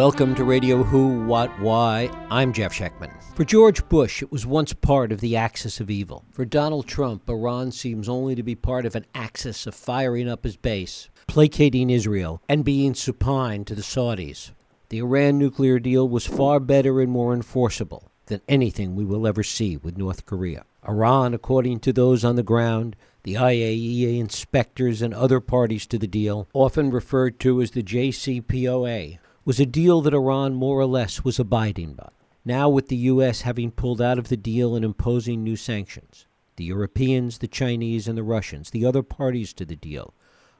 Welcome to Radio Who, What, Why. I'm Jeff Schechtman. For George Bush, it was once part of the axis of evil. For Donald Trump, Iran seems only to be part of an axis of firing up his base, placating Israel, and being supine to the Saudis. The Iran nuclear deal was far better and more enforceable than anything we will ever see with North Korea. Iran, according to those on the ground, the IAEA inspectors, and other parties to the deal, often referred to as the JCPOA, was a deal that Iran more or less was abiding by. Now, with the U.S. having pulled out of the deal and imposing new sanctions, the Europeans, the Chinese, and the Russians, the other parties to the deal,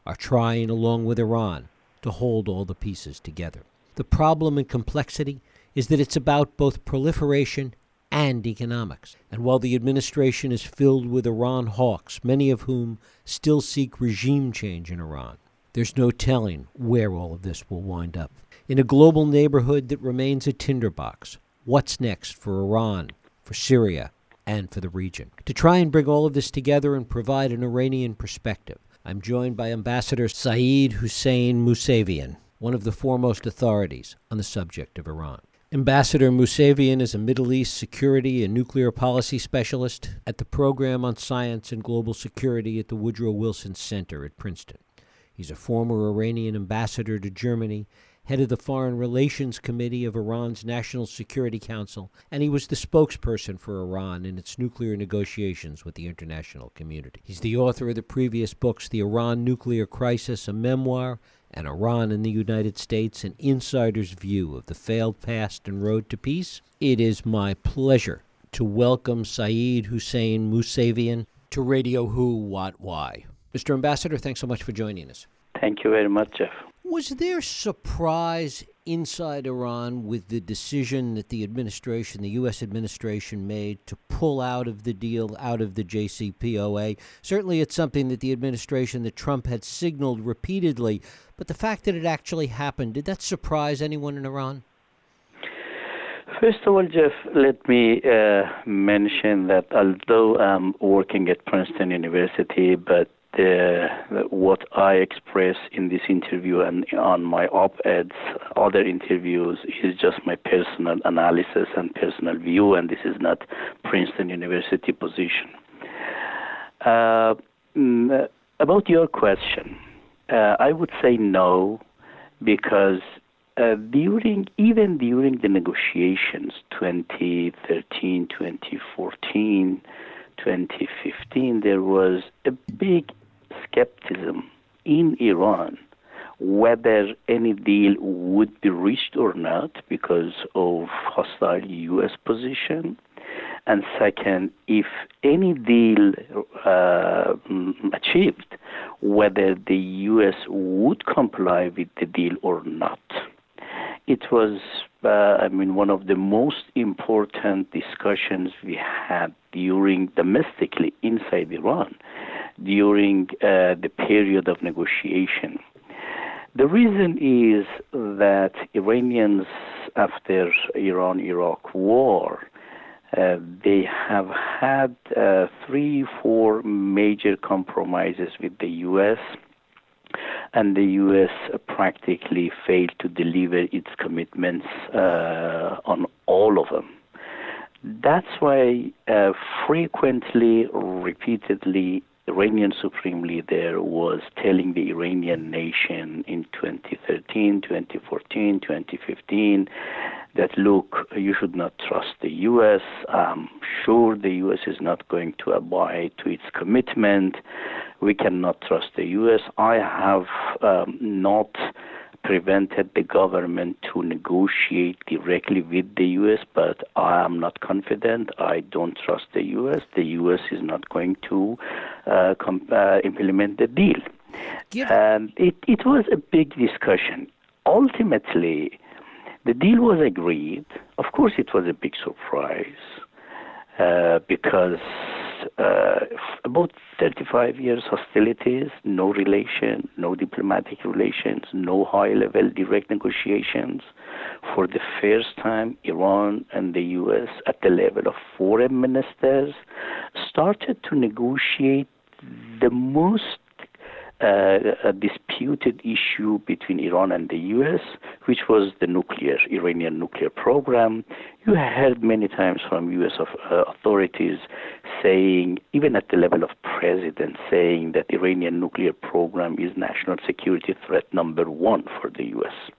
are trying, along with Iran, to hold all the pieces together. The problem and complexity is that it's about both proliferation and economics. And while the administration is filled with Iran hawks, many of whom still seek regime change in Iran, there's no telling where all of this will wind up. In a global neighborhood that remains a tinderbox, what's next for Iran, for Syria, and for the region? To try and bring all of this together and provide an Iranian perspective, I'm joined by Ambassador Saeed Hussein Mousavian, one of the foremost authorities on the subject of Iran. Ambassador Mousavian is a Middle East security and nuclear policy specialist at the Program on Science and Global Security at the Woodrow Wilson Center at Princeton. He's a former Iranian ambassador to Germany head of the Foreign Relations Committee of Iran's National Security Council, and he was the spokesperson for Iran in its nuclear negotiations with the international community. He's the author of the previous books The Iran Nuclear Crisis, a memoir, and Iran and the United States, an insider's view of the failed past and road to peace. It is my pleasure to welcome Saeed Hussein Mousavian to Radio Who, What, Why. Mr. Ambassador, thanks so much for joining us. Thank you very much, Jeff. Was there surprise inside Iran with the decision that the administration, the U.S. administration, made to pull out of the deal, out of the JCPOA? Certainly, it's something that the administration that Trump had signaled repeatedly, but the fact that it actually happened, did that surprise anyone in Iran? First of all, Jeff, let me uh, mention that although I'm working at Princeton University, but the, what I express in this interview and on my op-eds, other interviews, is just my personal analysis and personal view, and this is not Princeton University position. Uh, mm, about your question, uh, I would say no, because uh, during even during the negotiations 2013, 2014. 2015, there was a big skepticism in Iran whether any deal would be reached or not because of hostile U.S. position. And second, if any deal uh, achieved, whether the U.S. would comply with the deal or not. It was, uh, I mean, one of the most important discussions we had during domestically inside Iran during uh, the period of negotiation. The reason is that Iranians, after Iran-Iraq war, uh, they have had uh, three, four major compromises with the U.S., and the U.S. practically failed to deliver its commitments uh, on all of them. That's why uh, frequently, repeatedly, Iranian supreme leader was telling the Iranian nation in 2013, 2014, 2015 that look, you should not trust the U.S. I'm sure the U.S. is not going to abide to its commitment. We cannot trust the U.S. I have um, not prevented the government to negotiate directly with the U.S., but I am not confident. I don't trust the U.S. The U.S. is not going to uh, com- uh, implement the deal. And it, it was a big discussion. Ultimately, the deal was agreed. Of course, it was a big surprise uh, because uh, about 35 years hostilities, no relation, no diplomatic relations, no high level direct negotiations. For the first time, Iran and the U.S., at the level of foreign ministers, started to negotiate the most uh, disputed issue between Iran and the U.S., which was the nuclear, Iranian nuclear program. You heard many times from U.S. Of, uh, authorities saying, even at the level of president, saying that Iranian nuclear program is national security threat number one for the U.S.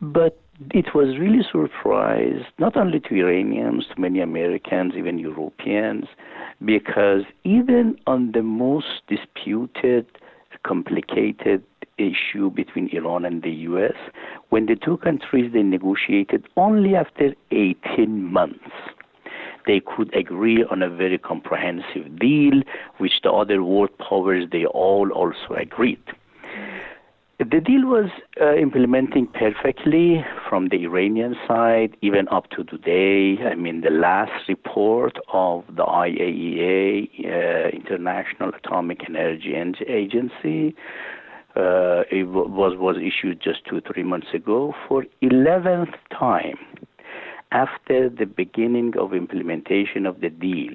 But it was really surprise not only to Iranians, to many Americans, even Europeans, because even on the most disputed, complicated issue between Iran and the U.S., when the two countries they negotiated only after 18 months, they could agree on a very comprehensive deal, which the other world powers they all also agreed. The deal was uh, implementing perfectly from the Iranian side, even up to today. I mean, the last report of the IAEA, uh, International Atomic Energy Agency, uh, it was was issued just two three months ago for 11th time after the beginning of implementation of the deal.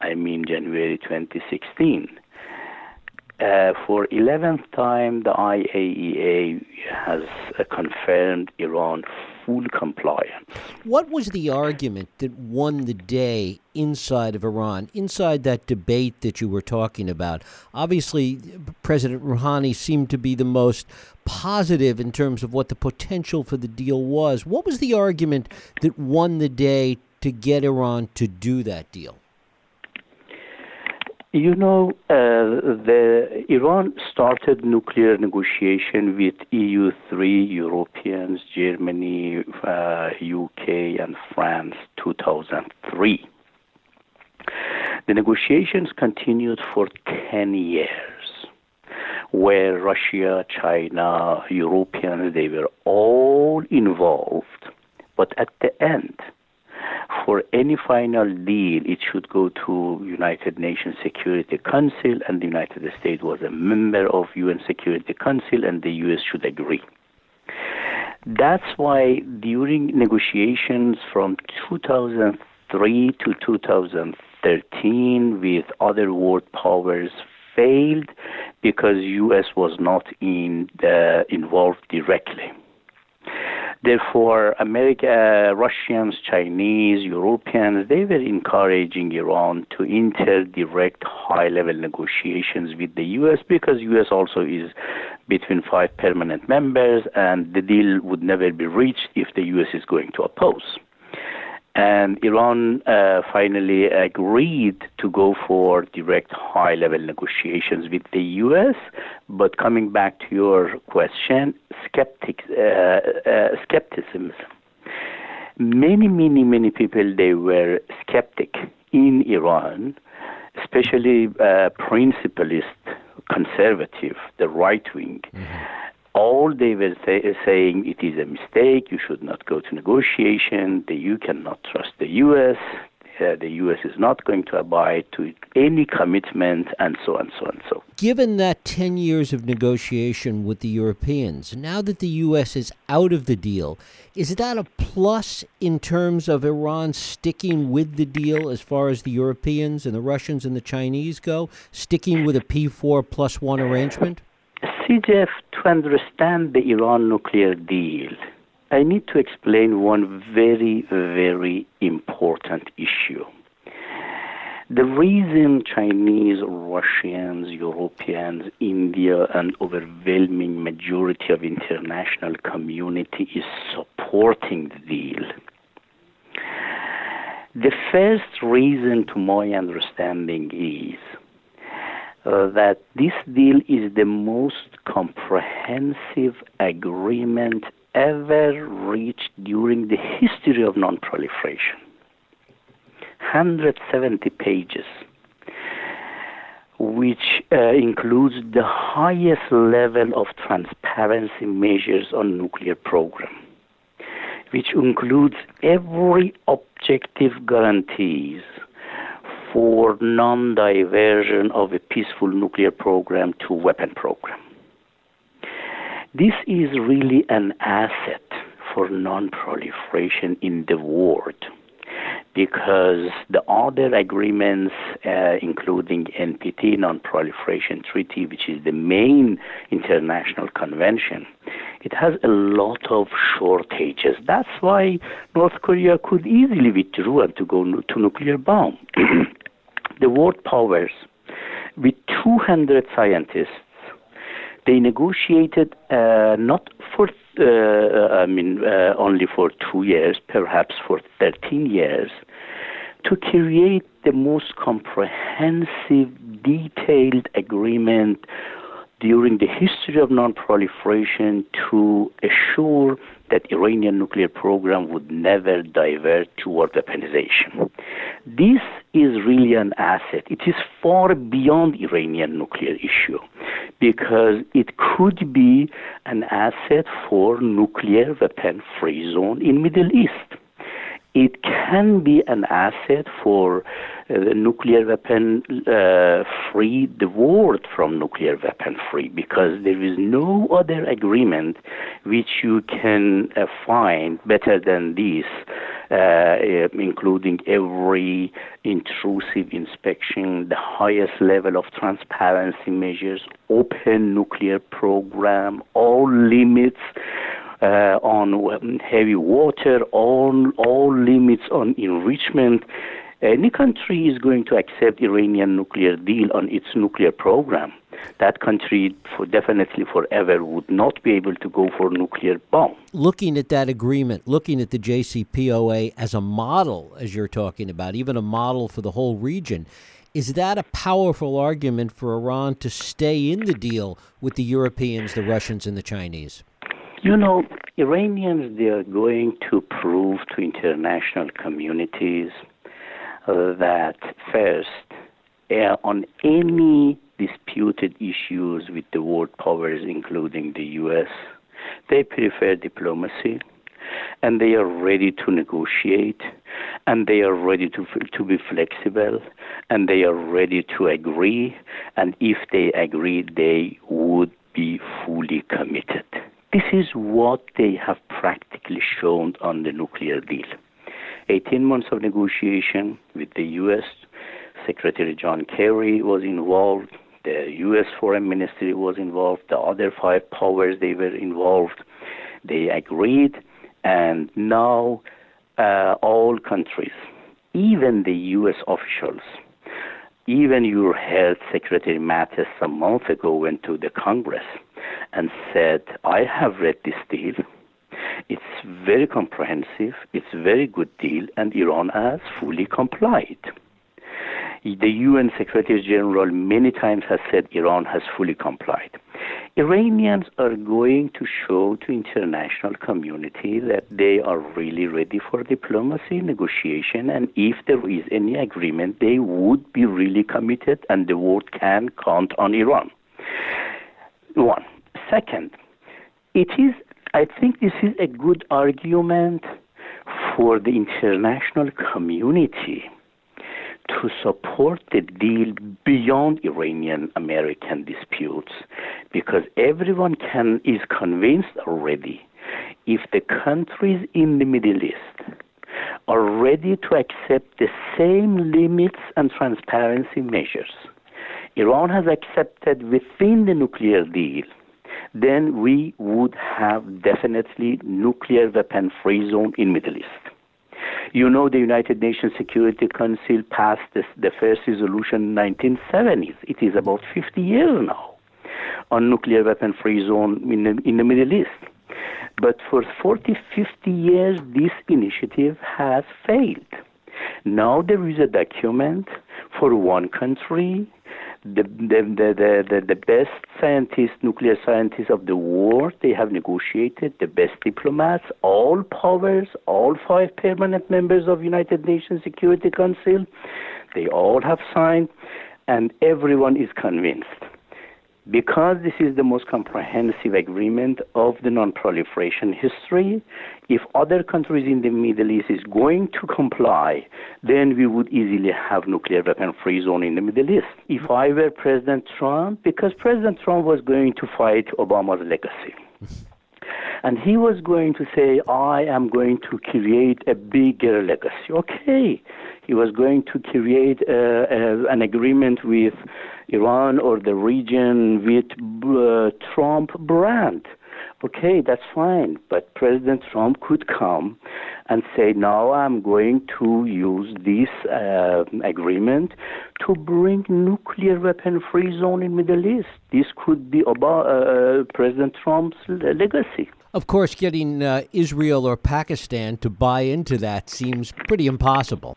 I mean, January 2016 uh, for 11th time, the IAEA has uh, confirmed Iran full compliance. What was the argument that won the day inside of Iran, inside that debate that you were talking about? Obviously, President Rouhani seemed to be the most positive in terms of what the potential for the deal was. What was the argument that won the day to get Iran to do that deal? You know, uh, the Iran started nuclear negotiation with EU three Europeans, Germany, uh, UK, and France, 2003. The negotiations continued for 10 years, where Russia, China, Europeans, they were all involved. But at the end, for any final deal, it should go to United Nations Security Council, and the United States was a member of UN Security Council, and the U.S. should agree. That's why during negotiations from 2003 to 2013 with other world powers failed because U.S. was not in the, involved directly. Therefore, America, uh, Russians, Chinese, Europeans, they were encouraging Iran to enter direct high-level negotiations with the U.S. because U.S. also is between five permanent members, and the deal would never be reached if the U.S. is going to oppose. And Iran uh, finally agreed to go for direct high level negotiations with the U.S. But coming back to your question, skeptic, uh, uh, skepticism. Many, many, many people, they were skeptic in Iran, especially uh, principalist, conservative, the right wing. Mm-hmm all they were say, saying it is a mistake. You should not go to negotiation. The you cannot trust the U.S. Uh, the U.S. is not going to abide to any commitment, and so on, and so on, so. Given that 10 years of negotiation with the Europeans, now that the U.S. is out of the deal, is that a plus in terms of Iran sticking with the deal as far as the Europeans and the Russians and the Chinese go, sticking with a P4 plus one arrangement? CJF, to understand the Iran nuclear deal, I need to explain one very, very important issue. The reason Chinese, Russians, Europeans, India, and overwhelming majority of international community is supporting the deal. The first reason, to my understanding, is uh, that this deal is the most comprehensive agreement ever reached during the history of nonproliferation. 170 pages, which uh, includes the highest level of transparency measures on nuclear program, which includes every objective guarantees for non-diversion of a peaceful nuclear program to weapon program. This is really an asset for non-proliferation in the world because the other agreements, uh, including NPT, Non-Proliferation Treaty, which is the main international convention, it has a lot of shortages. That's why North Korea could easily withdraw and to go to nuclear bomb. the world powers, with 200 scientists, they negotiated uh, not for uh, I mean uh, only for two years, perhaps for 13 years, to create the most comprehensive, detailed agreement during the history of non-proliferation to assure that Iranian nuclear program would never divert toward weaponization. This is really an asset. It is far beyond Iranian nuclear issue because it could be an asset for nuclear weapon free zone in Middle East it can be an asset for uh, nuclear weapon uh, free the world from nuclear weapon free because there is no other agreement which you can uh, find better than this uh, including every intrusive inspection the highest level of transparency measures open nuclear program all limits uh, on heavy water, all, all limits on enrichment. Any country is going to accept Iranian nuclear deal on its nuclear program. That country, for definitely forever, would not be able to go for nuclear bomb. Looking at that agreement, looking at the JCPOA as a model, as you're talking about, even a model for the whole region, is that a powerful argument for Iran to stay in the deal with the Europeans, the Russians, and the Chinese? You know, Iranians, they are going to prove to international communities uh, that first, uh, on any disputed issues with the world powers, including the U.S., they prefer diplomacy and they are ready to negotiate and they are ready to to be flexible and they are ready to agree and if they agree they would be fully committed this is what they have practically shown on the nuclear deal. 18 months of negotiation with the U.S. Secretary John Kerry was involved. The U.S. Foreign Ministry was involved. The other five powers they were involved. They agreed, and now uh, all countries, even the U.S. officials, even your health secretary Mattis a month ago went to the Congress and said, I have read this deal. It's very comprehensive, it's a very good deal, and Iran has fully complied. The UN Secretary General many times has said Iran has fully complied. Iranians are going to show to international community that they are really ready for diplomacy, negotiation, and if there is any agreement, they would be really committed, and the world can count on Iran. One. Second, it is, I think this is a good argument for the international community to support the deal beyond Iranian American disputes because everyone can is convinced already if the countries in the Middle East are ready to accept the same limits and transparency measures Iran has accepted within the nuclear deal then we would have definitely nuclear weapon free zone in Middle East. You know the United Nations Security Council passed this, the first resolution in 1970s. It is about 50 years now on nuclear weapon free zone in the, in the Middle East. But for 40, 50 years, this initiative has failed. Now there is a document for one country the, the, the, the, the best scientists, nuclear scientists of the world, they have negotiated, the best diplomats, all powers, all five permanent members of United Nations Security Council, they all have signed, and everyone is convinced because this is the most comprehensive agreement of the non-proliferation history, if other countries in the Middle East is going to comply, then we would easily have nuclear weapon-free zone in the Middle East. If I were President Trump, because President Trump was going to fight Obama's legacy. And he was going to say, I am going to create a bigger legacy. Okay. He was going to create uh, uh, an agreement with Iran or the region with uh, Trump brand. Okay, that's fine. But President Trump could come and say, now I'm going to use this uh, agreement to bring nuclear weapon-free zone in Middle East. This could be about uh, President Trump's legacy. Of course, getting uh, Israel or Pakistan to buy into that seems pretty impossible.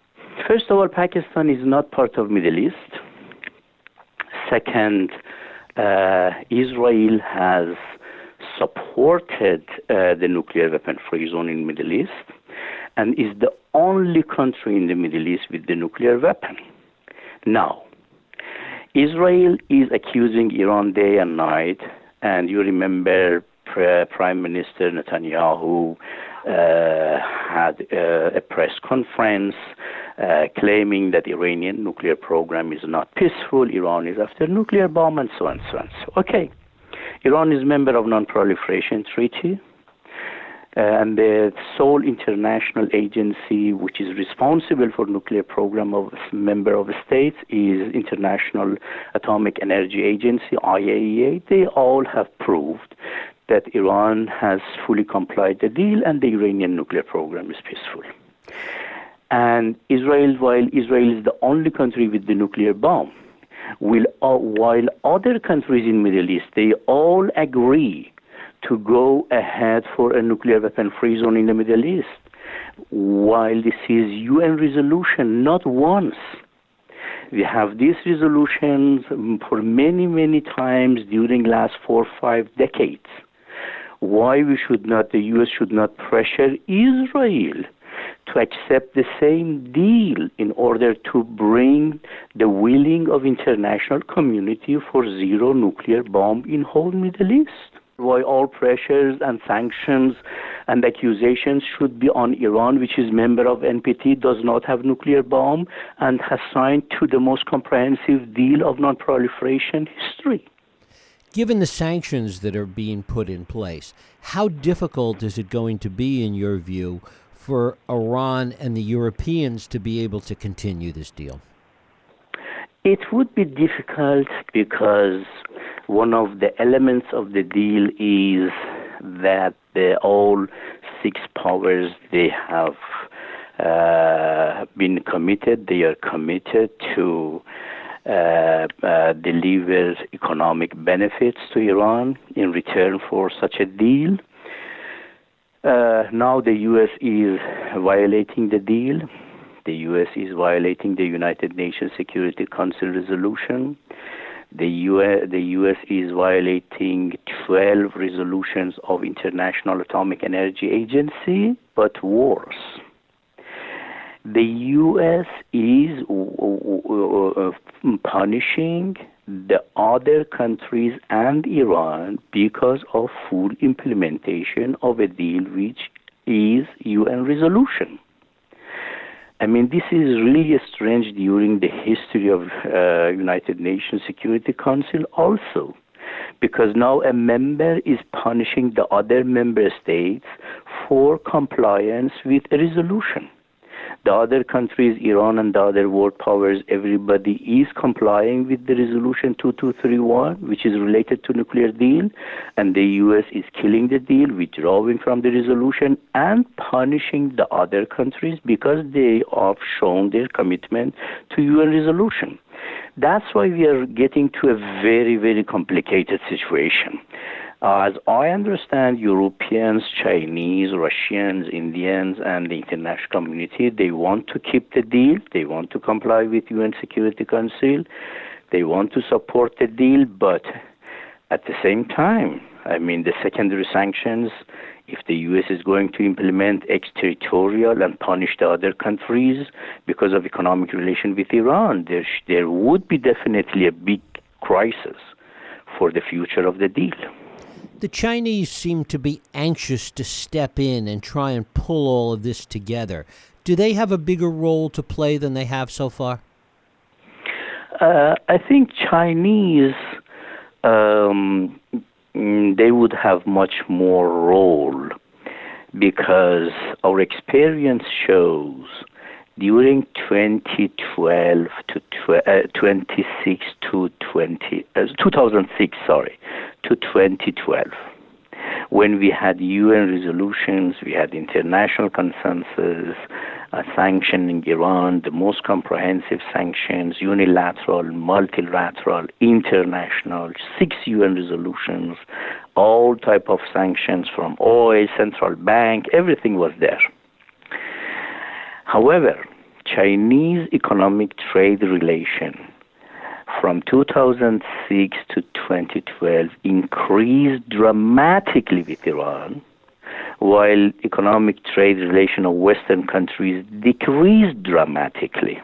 First of all, Pakistan is not part of Middle East. Second, uh, Israel has supported uh, the nuclear weapon-free zone in Middle East and is the only country in the Middle East with the nuclear weapon. Now, Israel is accusing Iran day and night, and you remember Prime Minister Netanyahu uh, had uh, a press conference uh, claiming that Iranian nuclear program is not peaceful, Iran is after nuclear bomb, and so on, so on. So, okay, Iran is member of Non-Proliferation Treaty, uh, and the sole international agency which is responsible for nuclear program of member of states is International Atomic Energy Agency, IAEA. They all have proved that Iran has fully complied the deal and the Iranian nuclear program is peaceful. And Israel, while Israel is the only country with the nuclear bomb, will, uh, while other countries in Middle East, they all agree to go ahead for a nuclear weapon-free zone in the Middle East. While this is UN resolution, not once. We have these resolutions for many, many times during last four or five decades. Why we should not, the U.S. should not pressure Israel to accept the same deal in order to bring the willing of international community for zero nuclear bomb in whole Middle East why all pressures and sanctions and accusations should be on Iran, which is member of NPT, does not have nuclear bomb, and has signed to the most comprehensive deal of non-proliferation history. Given the sanctions that are being put in place, how difficult is it going to be, in your view, for Iran and the Europeans to be able to continue this deal? It would be difficult because one of the elements of the deal is that the all six powers they have uh, been committed. They are committed to uh, uh, deliver economic benefits to Iran in return for such a deal. Uh, now the U.S. is violating the deal. The U.S. is violating the United Nations Security Council resolution the US, the US is violating 12 resolutions of International Atomic Energy Agency, but worse. The US is uh, punishing the other countries and Iran because of full implementation of a deal which is UN resolution. I mean, this is really strange during the history of uh, United Nations Security Council also, because now a member is punishing the other member states for compliance with a resolution the other countries, Iran and the other world powers, everybody is complying with the resolution 2231, which is related to nuclear deal, and the U.S. is killing the deal, withdrawing from the resolution, and punishing the other countries because they have shown their commitment to UN resolution. That's why we are getting to a very, very complicated situation. Uh, as I understand, Europeans, Chinese, Russians, Indians, and the international community, they want to keep the deal. They want to comply with UN Security Council. They want to support the deal, but at the same time, I mean, the secondary sanctions, if the U.S. is going to implement extraterritorial and punish the other countries because of economic relation with Iran, there, there would be definitely a big crisis for the future of the deal. The Chinese seem to be anxious to step in and try and pull all of this together. Do they have a bigger role to play than they have so far? Uh, I think Chinese um, they would have much more role because our experience shows during 2012 to tw- uh, 26 to 20 uh, 2006 sorry to 2012 when we had UN resolutions, we had international consensus, sanctioning Iran, the most comprehensive sanctions, unilateral, multilateral, international, six UN resolutions, all type of sanctions from oil, central bank, everything was there. However, Chinese economic trade relation from 2006 to 2012 increased dramatically with Iran, while economic trade relation of Western countries decreased dramatically.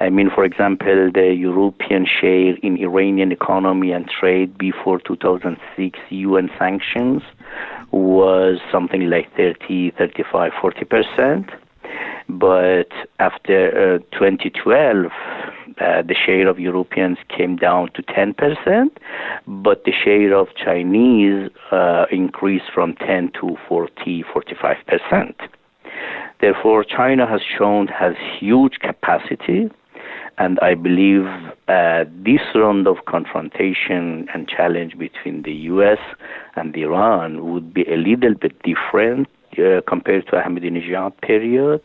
I mean, for example, the European share in Iranian economy and trade before 2006 UN sanctions was something like 30, 35, 40 percent. But after uh, 2012, uh, the share of Europeans came down to 10%, but the share of Chinese uh, increased from 10 to 40, 45%. Therefore, China has shown has huge capacity, and I believe uh, this round of confrontation and challenge between the U.S. and Iran would be a little bit different uh, compared to Ahmadinejad period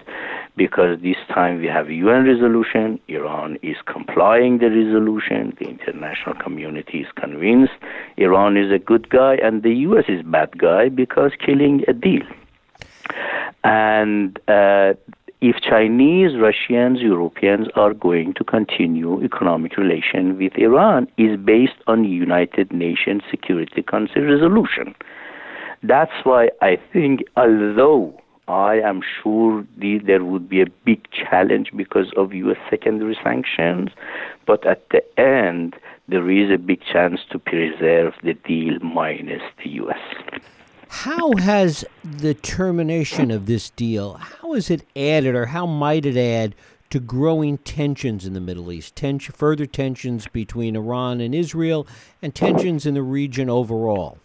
because this time we have UN resolution, Iran is complying the resolution, the international community is convinced Iran is a good guy and the US is bad guy because killing a deal. And uh, if Chinese, Russians, Europeans are going to continue economic relation with Iran is based on United Nations Security Council resolution. That's why I think, although I am sure the, there would be a big challenge because of U.S. secondary sanctions, but at the end, there is a big chance to preserve the deal minus the U.S. How has the termination of this deal, how has it added or how might it add to growing tensions in the Middle East, further tensions between Iran and Israel, and tensions in the region overall?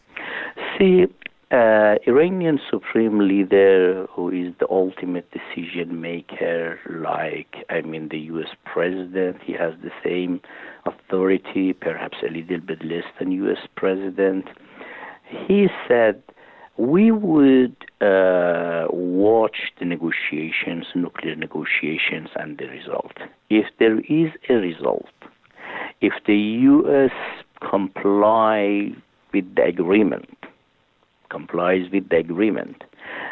See, uh, Iranian supreme leader, who is the ultimate decision maker, like I mean the U.S. president, he has the same authority, perhaps a little bit less than U.S. president. He said we would uh, watch the negotiations, nuclear negotiations, and the result. If there is a result, if the U.S. comply with the agreement complies with the agreement,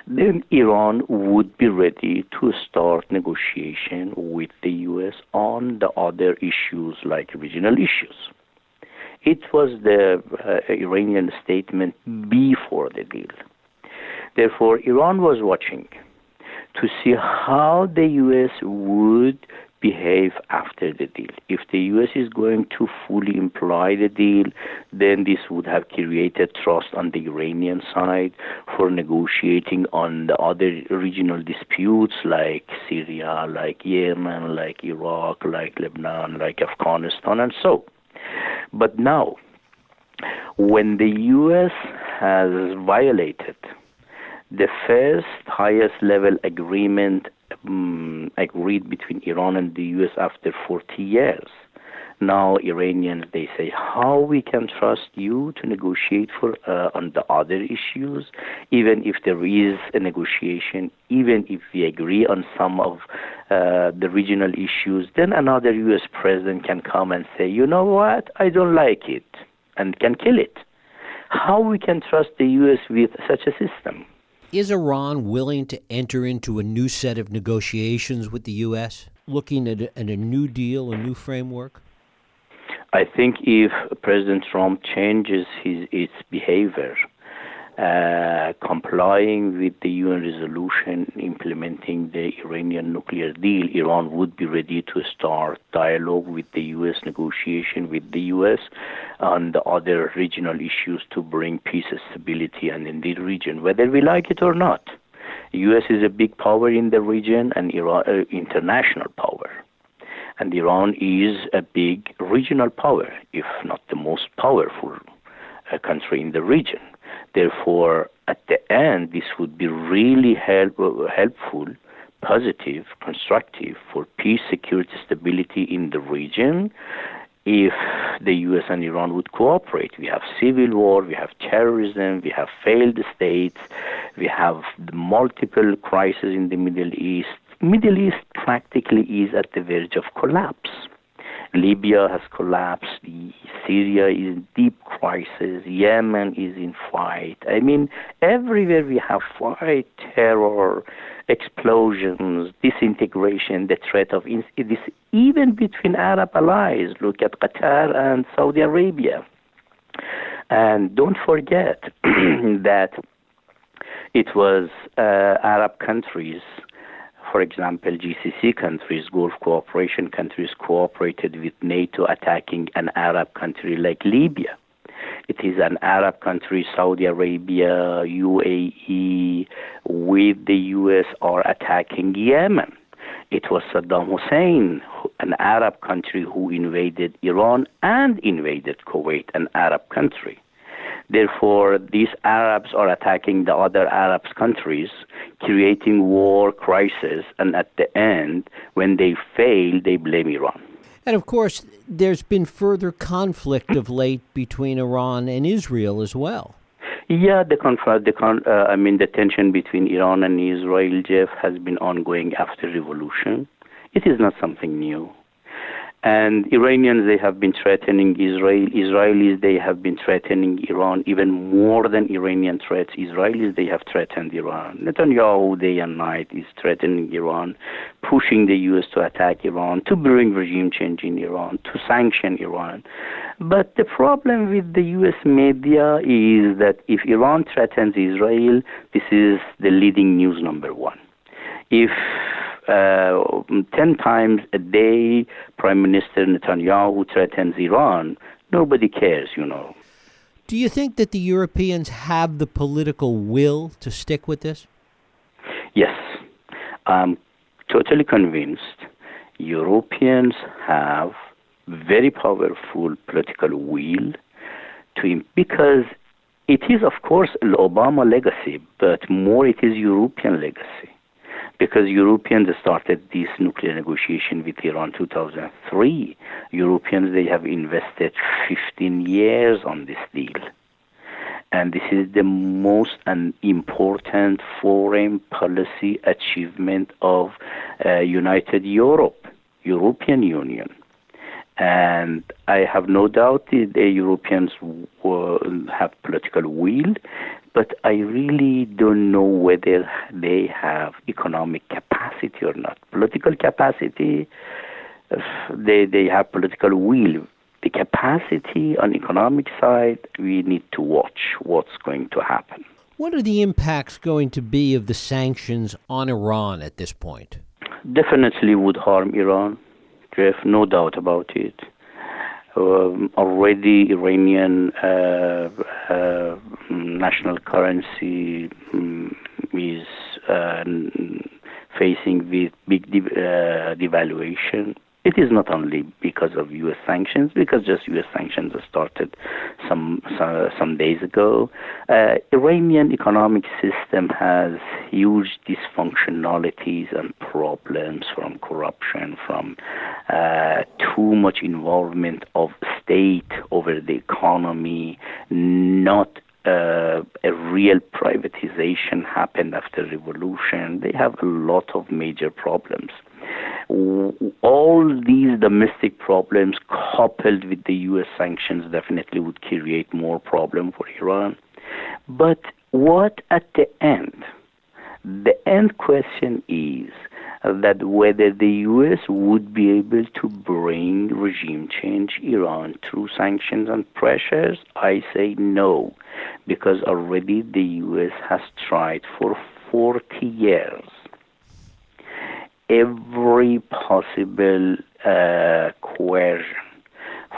then Iran would be ready to start negotiation with the U.S. on the other issues like regional issues. It was the uh, Iranian statement before the deal. Therefore, Iran was watching to see how the U.S. would behave after the deal. If the U.S. is going to fully imply the deal, then this would have created trust on the Iranian side for negotiating on the other regional disputes like Syria, like Yemen, like Iraq, like Lebanon, like Afghanistan, and so. But now, when the U.S. has violated the first highest level agreement um, agreed between Iran and the US after 40 years. Now Iranians they say how we can trust you to negotiate for uh, on the other issues, even if there is a negotiation, even if we agree on some of uh, the regional issues, then another U.S. president can come and say, you know what, I don't like it, and can kill it. How we can trust the U.S. with such a system? Is Iran willing to enter into a new set of negotiations with the U.S., looking at a, at a new deal, a new framework? I think if President Trump changes his behavior uh, complying with the UN resolution implementing the Iranian nuclear deal, Iran would be ready to start dialogue with the U.S., negotiation with the U.S. on the other regional issues to bring peace, and stability, and in the region, whether we like it or not. The U.S. is a big power in the region and Iran, uh, international power. And Iran is a big regional power, if not the most powerful uh, country in the region. Therefore, at the end, this would be really help, helpful, positive, constructive for peace, security, stability in the region if the US and Iran would cooperate. We have civil war, we have terrorism, we have failed states, we have multiple crises in the Middle East. Middle East practically is at the verge of collapse. Libya has collapsed. Syria is in deep crisis. Yemen is in fight. I mean, everywhere we have fight, terror, explosions, disintegration, the threat of this, even between Arab allies. Look at Qatar and Saudi Arabia. And don't forget that it was uh, Arab countries for example, GCC countries, Gulf cooperation countries, cooperated with NATO attacking an Arab country like Libya. It is an Arab country, Saudi Arabia, UAE, with the US are attacking Yemen. It was Saddam Hussein, an Arab country, who invaded Iran and invaded Kuwait, an Arab country. Therefore, these Arabs are attacking the other Arab countries, creating war, crisis, and at the end, when they fail, they blame Iran. And of course, there's been further conflict of late between Iran and Israel as well. Yeah, the conflict, the con- uh, I mean, the tension between Iran and Israel, Jeff, has been ongoing after revolution. It is not something new. And Iranians, they have been threatening Israel. Israelis, they have been threatening Iran even more than Iranian threats. Israelis, they have threatened Iran. Netanyahu, day and night, is threatening Iran, pushing the U.S. to attack Iran, to bring regime change in Iran, to sanction Iran. But the problem with the U.S. media is that if Iran threatens Israel, this is the leading news number one. If uh, 10 times a day, Prime Minister Netanyahu threatens Iran. Nobody cares, you know. Do you think that the Europeans have the political will to stick with this? Yes. I'm totally convinced Europeans have very powerful political will to because it is of course the Obama legacy, but more it is European legacy because Europeans started this nuclear negotiation with Iran 2003. Europeans they have invested 15 years on this deal. And this is the most an important foreign policy achievement of uh, United Europe, European Union. And I have no doubt that the Europeans have political will but I really don't know whether they have economic capacity or not. Political capacity, they they have political will. The capacity on economic side, we need to watch what's going to happen. What are the impacts going to be of the sanctions on Iran at this point? Definitely would harm Iran, Jeff, no doubt about it already Iranian uh, uh, national currency um, is uh, facing with big de- devaluation. It is not only because of U.S. sanctions, because just U.S. sanctions started some some, some days ago. Uh, Iranian economic system has huge dysfunctionalities and problems from corruption, from uh, too much involvement of state over the economy, not uh, a real privatization happened after revolution. They have a lot of major problems all these domestic problems coupled with the US sanctions definitely would create more problem for Iran. But what at the end? The end question is that whether the US would be able to bring regime change Iran through sanctions and pressures, I say no, because already the US has tried for 40 years every possible uh, coercion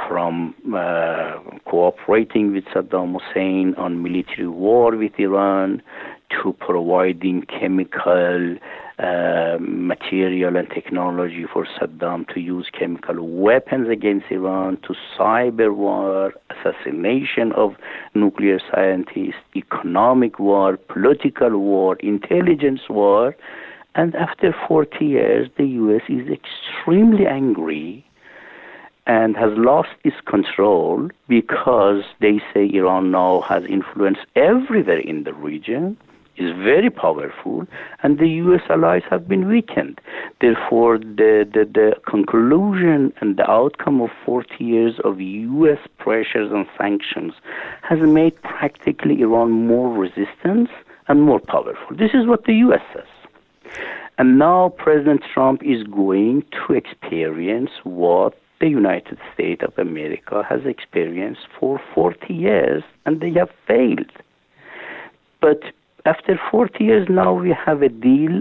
from uh, cooperating with Saddam Hussein on military war with Iran to providing chemical uh, material and technology for Saddam to use chemical weapons against Iran, to cyber war, assassination of nuclear scientists, economic war, political war, intelligence war. And after 40 years, the U.S. is extremely angry and has lost its control because they say Iran now has influence everywhere in the region, is very powerful, and the U.S. allies have been weakened. Therefore, the, the, the conclusion and the outcome of 40 years of U.S. pressures and sanctions has made practically Iran more resistant and more powerful. This is what the U.S. says. And now President Trump is going to experience what the United States of America has experienced for 40 years, and they have failed. But after 40 years now, we have a deal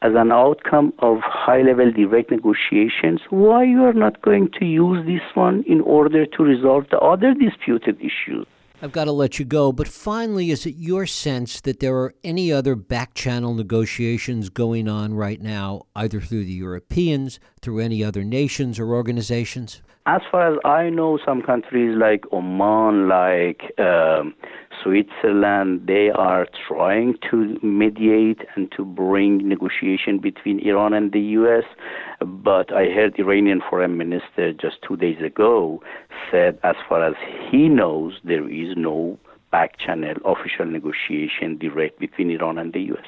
as an outcome of high-level direct negotiations. Why you are not going to use this one in order to resolve the other disputed issues? I've got to let you go, but finally, is it your sense that there are any other back channel negotiations going on right now, either through the Europeans, through any other nations or organizations? As far as I know, some countries like Oman, like um, Switzerland, they are trying to mediate and to bring negotiation between Iran and the U.S. But I heard Iranian foreign minister just two days ago said, as far as he knows, there is no back channel official negotiation direct between Iran and the U.S.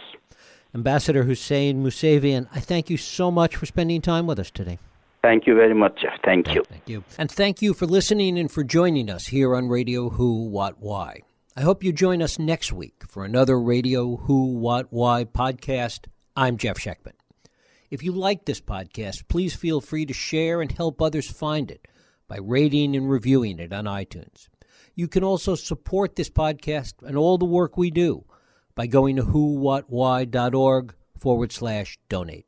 Ambassador Hossein Mousavian, I thank you so much for spending time with us today. Thank you very much, Jeff. Thank you. Thank you. And thank you for listening and for joining us here on Radio Who, What, Why. I hope you join us next week for another Radio Who, What, Why podcast. I'm Jeff Schechtman. If you like this podcast, please feel free to share and help others find it by rating and reviewing it on iTunes. You can also support this podcast and all the work we do by going to whowhatwhy.org forward slash donate.